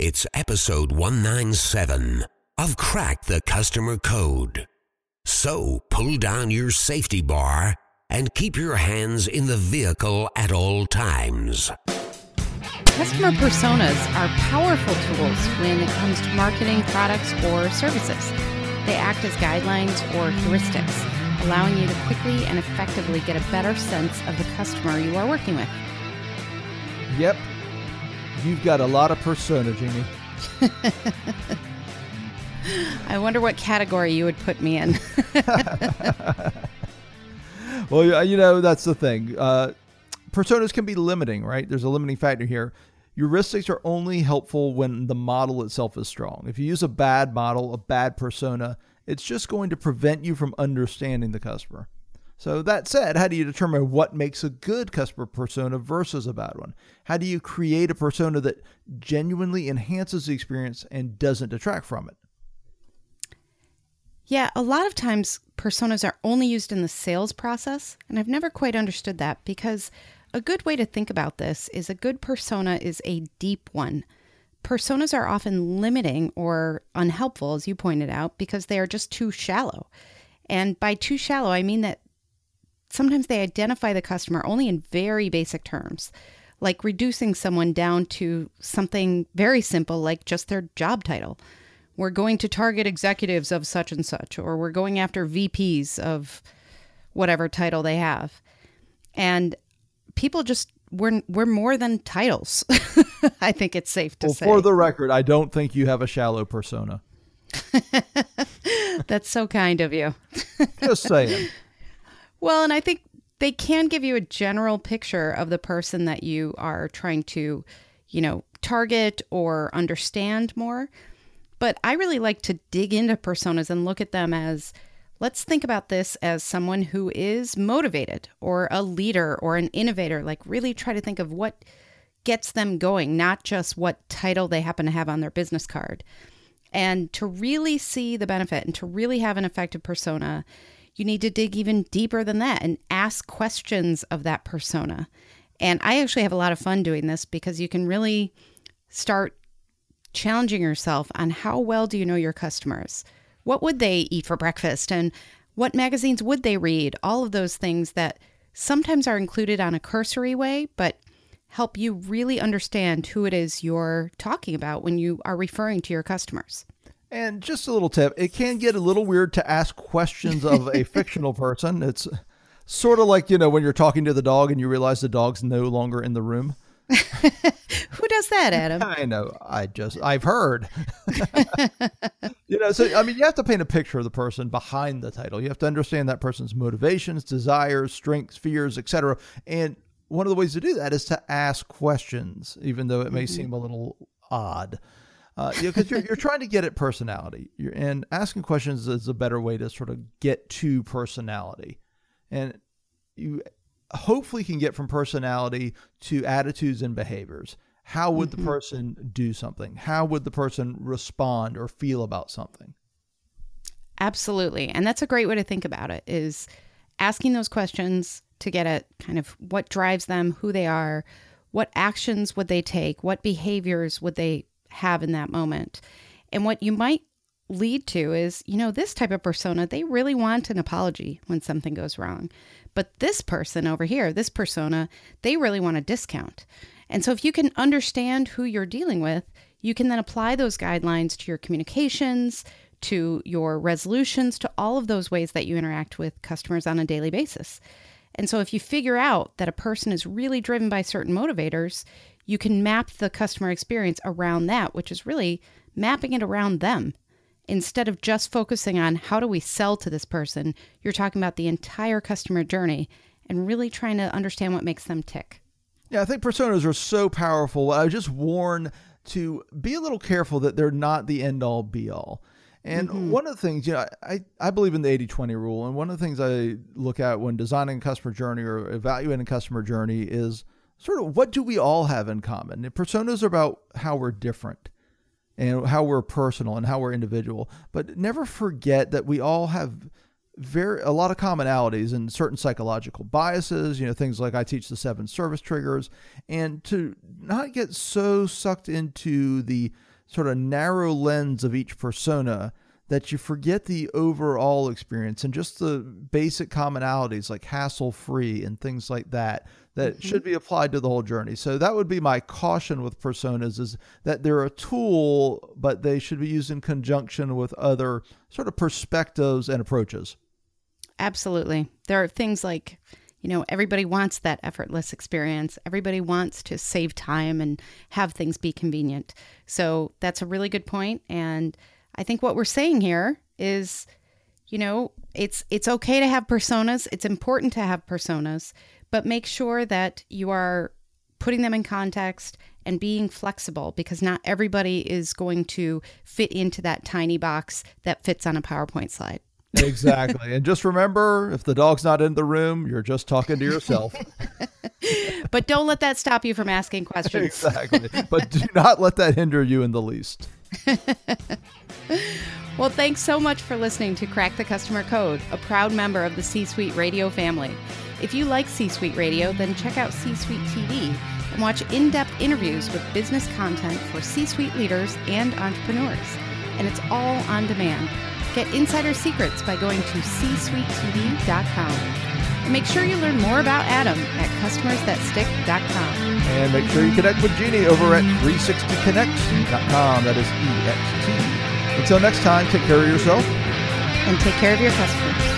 It's episode 197 of Crack the Customer Code. So pull down your safety bar and keep your hands in the vehicle at all times. Customer personas are powerful tools when it comes to marketing products or services. They act as guidelines or heuristics, allowing you to quickly and effectively get a better sense of the customer you are working with. Yep. You've got a lot of persona, Jeannie. I wonder what category you would put me in. well, you know, that's the thing. Uh, personas can be limiting, right? There's a limiting factor here. Heuristics are only helpful when the model itself is strong. If you use a bad model, a bad persona, it's just going to prevent you from understanding the customer. So, that said, how do you determine what makes a good customer persona versus a bad one? How do you create a persona that genuinely enhances the experience and doesn't detract from it? Yeah, a lot of times personas are only used in the sales process, and I've never quite understood that because a good way to think about this is a good persona is a deep one. Personas are often limiting or unhelpful, as you pointed out, because they are just too shallow. And by too shallow, I mean that sometimes they identify the customer only in very basic terms, like reducing someone down to something very simple, like just their job title we're going to target executives of such and such, or we're going after VPs of whatever title they have. And people just we're we're more than titles. I think it's safe to well, say. For the record, I don't think you have a shallow persona. That's so kind of you. Just saying. Well, and I think they can give you a general picture of the person that you are trying to, you know, target or understand more. But I really like to dig into personas and look at them as let's think about this as someone who is motivated or a leader or an innovator. Like, really try to think of what gets them going, not just what title they happen to have on their business card. And to really see the benefit and to really have an effective persona, you need to dig even deeper than that and ask questions of that persona. And I actually have a lot of fun doing this because you can really start challenging yourself on how well do you know your customers? What would they eat for breakfast? And what magazines would they read? All of those things that sometimes are included on a cursory way, but help you really understand who it is you're talking about when you are referring to your customers. And just a little tip it can get a little weird to ask questions of a fictional person. It's sort of like, you know, when you're talking to the dog and you realize the dog's no longer in the room. Who does that, Adam? I know. I just I've heard. you know, so I mean, you have to paint a picture of the person behind the title. You have to understand that person's motivations, desires, strengths, fears, etc. And one of the ways to do that is to ask questions, even though it may mm-hmm. seem a little odd. Uh, you because know, you're, you're trying to get at personality, you're, and asking questions is a better way to sort of get to personality. And you hopefully can get from personality to attitudes and behaviors. How would mm-hmm. the person do something? How would the person respond or feel about something? Absolutely. And that's a great way to think about it is asking those questions to get at kind of what drives them, who they are, what actions would they take, what behaviors would they have in that moment. And what you might lead to is, you know, this type of persona, they really want an apology when something goes wrong. But this person over here, this persona, they really want a discount. And so if you can understand who you're dealing with, you can then apply those guidelines to your communications, to your resolutions, to all of those ways that you interact with customers on a daily basis. And so if you figure out that a person is really driven by certain motivators, you can map the customer experience around that, which is really mapping it around them instead of just focusing on how do we sell to this person, you're talking about the entire customer journey and really trying to understand what makes them tick. Yeah, I think personas are so powerful. I just warn to be a little careful that they're not the end all be all. And mm-hmm. one of the things, you know, I, I believe in the 80 20 rule. And one of the things I look at when designing a customer journey or evaluating a customer journey is sort of what do we all have in common? And personas are about how we're different and how we're personal and how we're individual. But never forget that we all have very a lot of commonalities and certain psychological biases you know things like i teach the seven service triggers and to not get so sucked into the sort of narrow lens of each persona that you forget the overall experience and just the basic commonalities like hassle free and things like that that mm-hmm. should be applied to the whole journey. So that would be my caution with personas is that they're a tool but they should be used in conjunction with other sort of perspectives and approaches. Absolutely. There are things like you know, everybody wants that effortless experience. Everybody wants to save time and have things be convenient. So that's a really good point. and I think what we're saying here is, you know, it's it's okay to have personas. It's important to have personas, but make sure that you are putting them in context and being flexible because not everybody is going to fit into that tiny box that fits on a PowerPoint slide. Exactly. And just remember if the dog's not in the room, you're just talking to yourself. but don't let that stop you from asking questions. exactly. But do not let that hinder you in the least. well, thanks so much for listening to Crack the Customer Code, a proud member of the C Suite Radio family. If you like C Suite Radio, then check out C Suite TV and watch in depth interviews with business content for C Suite leaders and entrepreneurs. And it's all on demand. Get insider secrets by going to csuitetv.com. And make sure you learn more about Adam at customersthatstick.com. And make sure you connect with Jeannie over at 360connext.com. That is EXT. Until next time, take care of yourself. And take care of your customers.